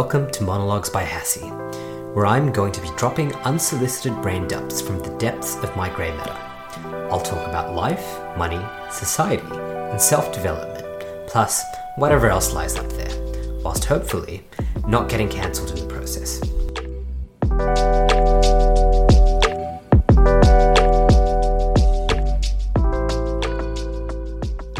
Welcome to Monologues by Hasi, where I'm going to be dropping unsolicited brain dumps from the depths of my grey matter. I'll talk about life, money, society, and self development, plus whatever else lies up there, whilst hopefully not getting cancelled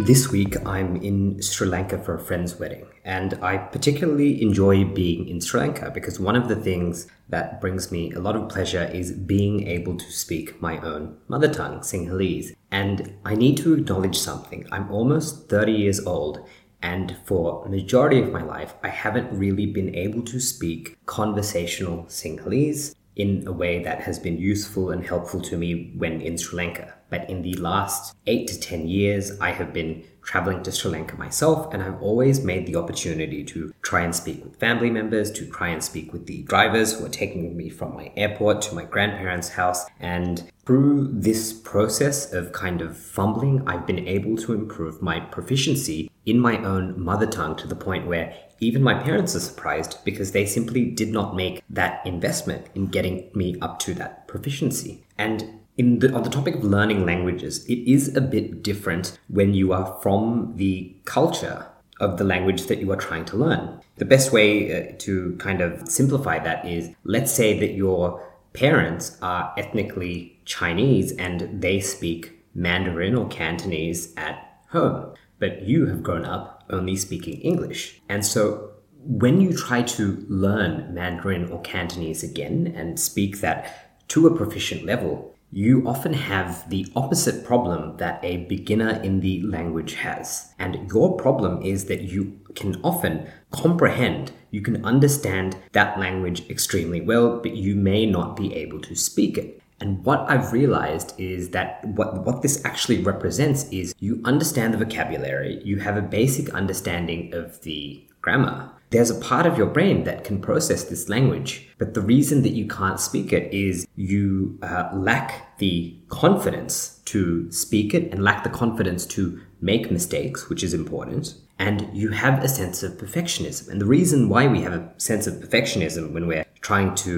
This week I'm in Sri Lanka for a friend's wedding, and I particularly enjoy being in Sri Lanka because one of the things that brings me a lot of pleasure is being able to speak my own mother tongue, Sinhalese. And I need to acknowledge something. I'm almost 30 years old, and for majority of my life, I haven't really been able to speak conversational Sinhalese in a way that has been useful and helpful to me when in Sri Lanka. But in the last eight to 10 years, I have been traveling to Sri Lanka myself, and I've always made the opportunity to try and speak with family members, to try and speak with the drivers who are taking me from my airport to my grandparents' house. And through this process of kind of fumbling, I've been able to improve my proficiency in my own mother tongue to the point where even my parents are surprised because they simply did not make that investment in getting me up to that proficiency. And the, on the topic of learning languages, it is a bit different when you are from the culture of the language that you are trying to learn. The best way uh, to kind of simplify that is let's say that your parents are ethnically Chinese and they speak Mandarin or Cantonese at home, but you have grown up only speaking English. And so when you try to learn Mandarin or Cantonese again and speak that to a proficient level, you often have the opposite problem that a beginner in the language has. And your problem is that you can often comprehend, you can understand that language extremely well, but you may not be able to speak it. And what I've realized is that what, what this actually represents is you understand the vocabulary, you have a basic understanding of the grammar, there's a part of your brain that can process this language, but the reason that you can't speak it is you uh, lack the confidence to speak it and lack the confidence to make mistakes, which is important. And you have a sense of perfectionism. And the reason why we have a sense of perfectionism when we're trying to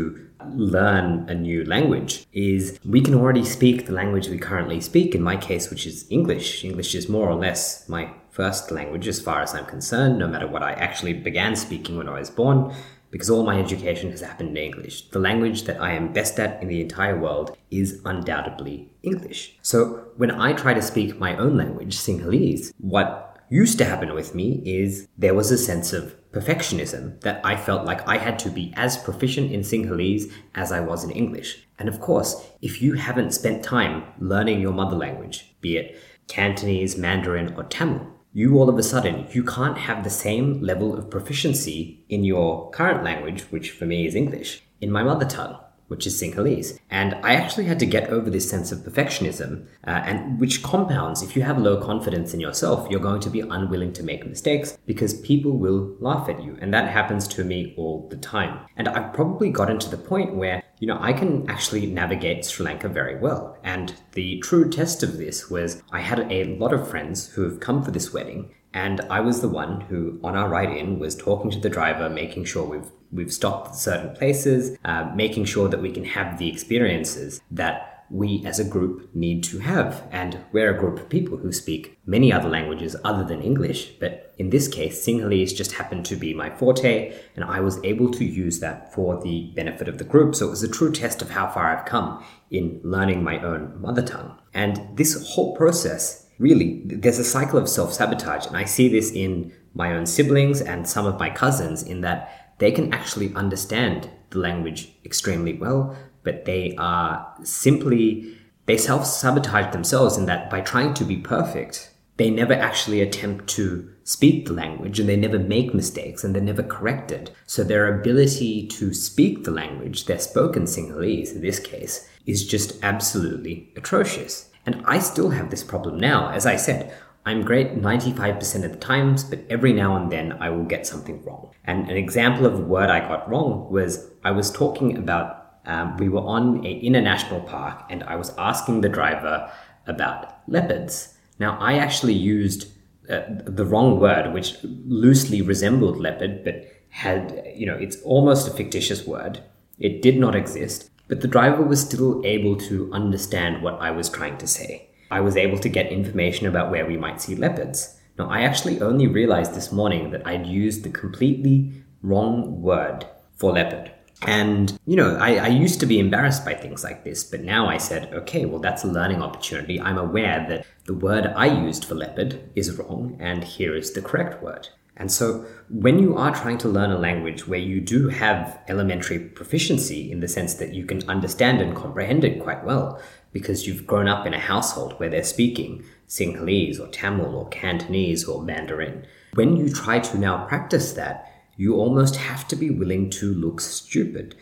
learn a new language is we can already speak the language we currently speak, in my case, which is English. English is more or less my first language as far as I'm concerned, no matter what I actually began speaking when I was born, because all my education has happened in English. The language that I am best at in the entire world is undoubtedly English. So when I try to speak my own language, Sinhalese, what used to happen with me is there was a sense of perfectionism that I felt like I had to be as proficient in Sinhalese as I was in English. And of course, if you haven't spent time learning your mother language, be it Cantonese, Mandarin, or Tamil, you all of a sudden you can't have the same level of proficiency in your current language which for me is english in my mother tongue which is Sinhalese. And I actually had to get over this sense of perfectionism, uh, and which compounds if you have low confidence in yourself, you're going to be unwilling to make mistakes because people will laugh at you. And that happens to me all the time. And I've probably gotten to the point where you know, I can actually navigate Sri Lanka very well. And the true test of this was I had a lot of friends who have come for this wedding, and I was the one who, on our ride in, was talking to the driver, making sure we've we've stopped at certain places, uh, making sure that we can have the experiences that we as a group need to have. And we're a group of people who speak many other languages other than English, but in this case, Sinhalese just happened to be my forte, and I was able to use that for the benefit of the group. So it was a true test of how far I've come in learning my own mother tongue. And this whole process really, there's a cycle of self sabotage, and I see this in my own siblings and some of my cousins in that they can actually understand the language extremely well, but they are simply, they self sabotage themselves in that by trying to be perfect, they never actually attempt to speak the language and they never make mistakes and they're never corrected. So their ability to speak the language, their spoken Sinhalese in this case, is just absolutely atrocious. And I still have this problem now. As I said, I'm great 95% of the times, but every now and then I will get something wrong. And an example of a word I got wrong was I was talking about um, we were on a, in a national park and I was asking the driver about leopards. Now, I actually used uh, the wrong word, which loosely resembled leopard, but had, you know, it's almost a fictitious word. It did not exist, but the driver was still able to understand what I was trying to say. I was able to get information about where we might see leopards. Now, I actually only realized this morning that I'd used the completely wrong word for leopard. And, you know, I, I, used to be embarrassed by things like this, but now I said, okay, well, that's a learning opportunity. I'm aware that the word I used for leopard is wrong, and here is the correct word. And so, when you are trying to learn a language where you do have elementary proficiency in the sense that you can understand and comprehend it quite well, because you've grown up in a household where they're speaking Sinhalese or Tamil or Cantonese or Mandarin, when you try to now practice that, you almost have to be willing to look stupid,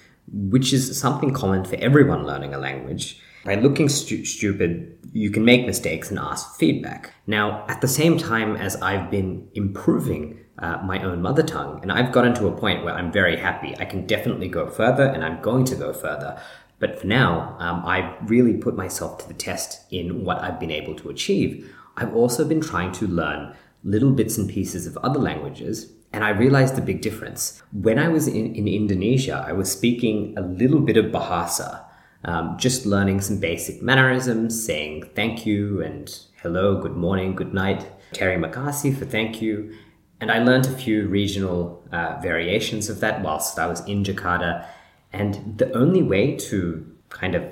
which is something common for everyone learning a language. By looking stu- stupid, you can make mistakes and ask feedback. Now, at the same time as I've been improving uh, my own mother tongue, and I've gotten to a point where I'm very happy, I can definitely go further and I'm going to go further. But for now, um, I've really put myself to the test in what I've been able to achieve. I've also been trying to learn little bits and pieces of other languages and I realized the big difference. When I was in, in Indonesia, I was speaking a little bit of Bahasa, um, just learning some basic mannerisms, saying thank you and hello, good morning, good night, terima kasih for thank you. And I learned a few regional uh, variations of that whilst I was in Jakarta. And the only way to kind of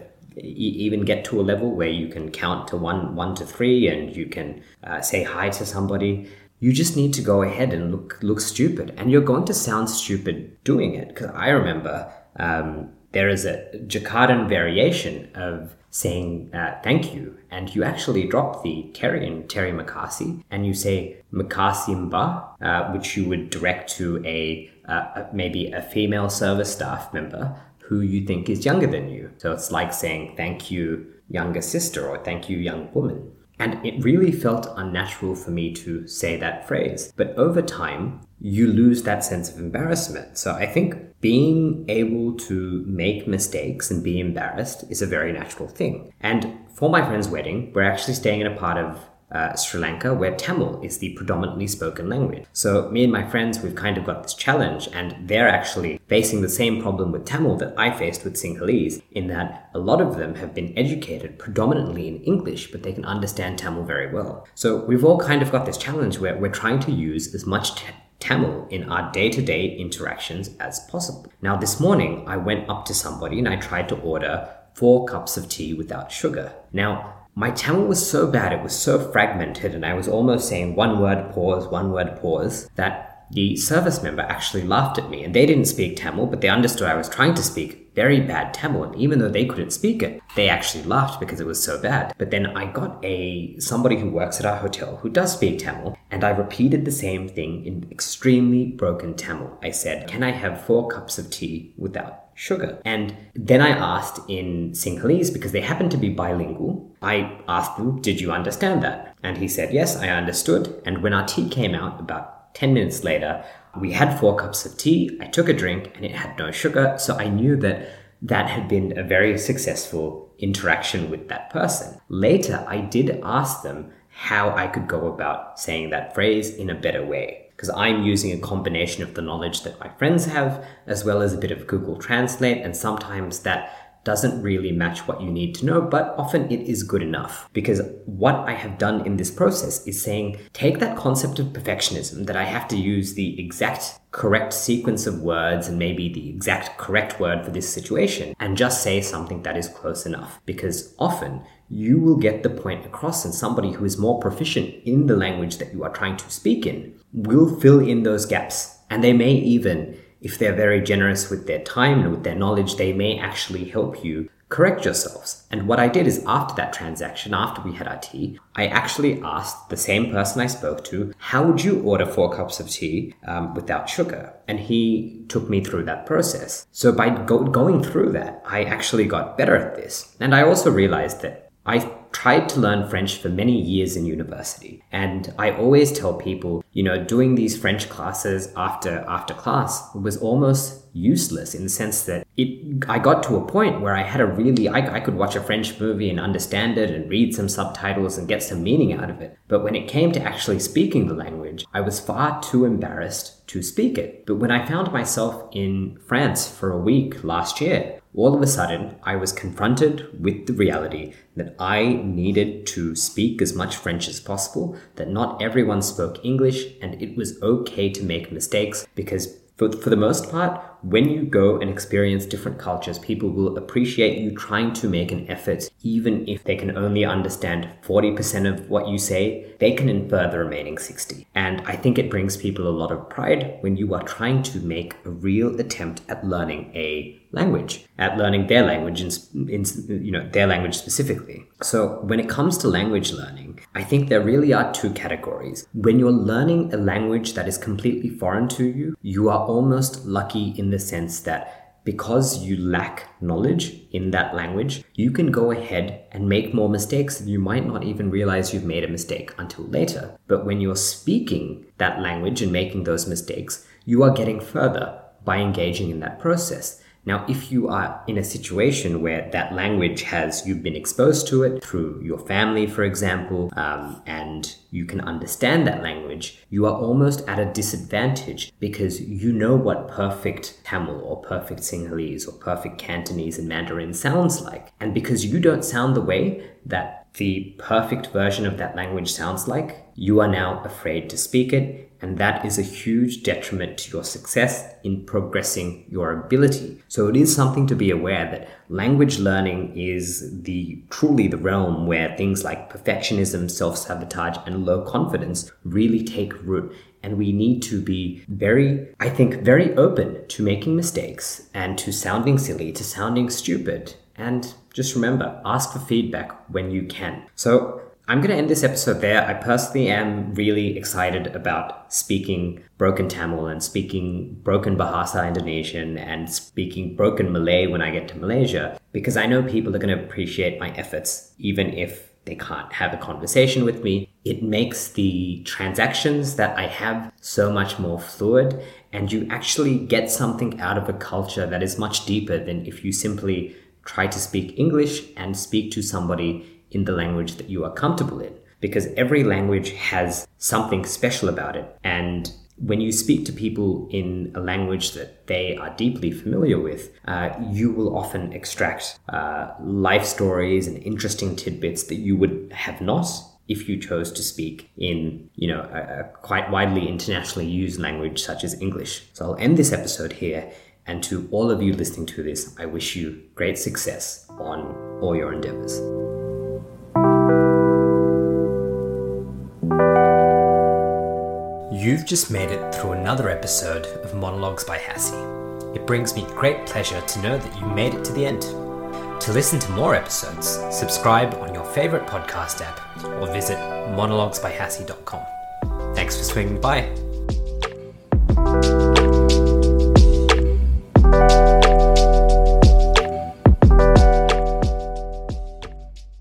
even get to a level where you can count to one, one to three, and you can uh, say hi to somebody. You just need to go ahead and look look stupid, and you're going to sound stupid doing it. Because I remember um, there is a Jakartan variation of saying uh, thank you, and you actually drop the Terry in Terima Kasih, and you say Makasih Mbak, uh, which you would direct to a uh, maybe a female service staff member who you think is younger than you. So it's like saying thank you, younger sister, or thank you, young woman. And it really felt unnatural for me to say that phrase. But over time, you lose that sense of embarrassment. So I think being able to make mistakes and be embarrassed is a very natural thing. And for my friend's wedding, we're actually staying in a part of uh, Sri Lanka, where Tamil is the predominantly spoken language. So, me and my friends, we've kind of got this challenge, and they're actually facing the same problem with Tamil that I faced with Sinhalese, in that a lot of them have been educated predominantly in English, but they can understand Tamil very well. So, we've all kind of got this challenge where we're trying to use as much t- Tamil in our day to day interactions as possible. Now, this morning, I went up to somebody and I tried to order four cups of tea without sugar. Now, my Tamil was so bad, it was so fragmented, and I was almost saying one word pause, one word pause, that the service member actually laughed at me. And they didn't speak Tamil, but they understood I was trying to speak very bad Tamil. And even though they couldn't speak it, they actually laughed because it was so bad. But then I got a somebody who works at our hotel who does speak Tamil, and I repeated the same thing in extremely broken Tamil. I said, Can I have four cups of tea without sugar. And then I asked in Sinhalese, because they happen to be bilingual, I asked them, Did you understand that? And he said, Yes, I understood. And when our tea came out about 10 minutes later, we had four cups of tea. I took a drink and it had no sugar. So I knew that that had been a very successful interaction with that person. Later, I did ask them how I could go about saying that phrase in a better way because I'm using a combination of the knowledge that my friends have, as well as a bit of Google Translate, and sometimes that doesn't really match what you need to know, but often it is good enough. Because what I have done in this process is saying, take that concept of perfectionism that I have to use the exact correct sequence of words and maybe the exact correct word for this situation, and just say something that is close enough. Because often you will get the point across, and somebody who is more proficient in the language that you are trying to speak in will fill in those gaps. And they may even, if they're very generous with their time and with their knowledge, they may actually help you correct yourselves. And what I did is after that transaction, after we had our tea, I actually asked the same person I spoke to, how would you order four cups of tea um, without sugar? And he took me through that process. So by go- going through that, I actually got better at this. And I also realized that I tried to learn French for many years in university. And I always tell people, you know, doing these French classes after after class was almost useless in the sense that it I got to a point where I had a really I, I could watch a French movie and understand it and read some subtitles and get some meaning out of it. But when it came to actually speaking the language, I was far too embarrassed to speak it. But when I found myself in France for a week last year, all of a sudden I was confronted with the reality that I needed to speak as much French as possible, that not everyone spoke English, and it was okay to make mistakes because for, for the most part, when you go and experience different cultures, people will appreciate you trying to make an effort, even if they can only understand 40% of what you say, they can infer the remaining 60. And I think it brings people a lot of pride when you are trying to make a real attempt at learning a language, at learning their language, in, in, you know, their language specifically. So when it comes to language learning, I think there really are two categories. When you're learning a language that is completely foreign to you, you are almost lucky in the sense that because you lack knowledge in that language, you can go ahead and make more mistakes and you might not even realize you've made a mistake until later. But when you're speaking that language and making those mistakes, you are getting further by engaging in that process. Now, if you are in a situation where that language has, you've been exposed to it through your family, for example, um, and you can understand that language, you are almost at a disadvantage because you know what perfect Tamil or perfect Sinhalese or perfect Cantonese and Mandarin sounds like. And because you don't sound the way that the perfect version of that language sounds like, you are now afraid to speak it and that is a huge detriment to your success in progressing your ability. So it is something to be aware that language learning is the truly the realm where things like perfectionism, self-sabotage and low confidence really take root. And we need to be very, I think, very open to making mistakes and to sounding silly, to sounding stupid. And just remember, ask for feedback when you can. So I'm going to end this episode there. I personally am really excited about speaking broken Tamil and speaking broken Bahasa Indonesian and speaking broken Malay when I get to Malaysia because I know people are going to appreciate my efforts even if they can't have a conversation with me. It makes the transactions that I have so much more fluid and you actually get something out of a culture that is much deeper than if you simply try to speak English and speak to somebody in the language that you are comfortable in because every language has something special about it. And when you speak to people in a language that they are deeply familiar with, uh, you will often extract uh, life stories and interesting tidbits that you would have not if you chose to speak in, you know, a, a quite widely internationally used language such as English. So I'll end this episode here. And to all of you listening to this, I wish you great success on all your endeavors. You've just made it through another episode of Monologues by Hasi. It brings me great pleasure to know that you made it to the end. To listen to more episodes, subscribe on your favourite podcast app or visit monologuesbyhasi.com. Thanks for swinging by.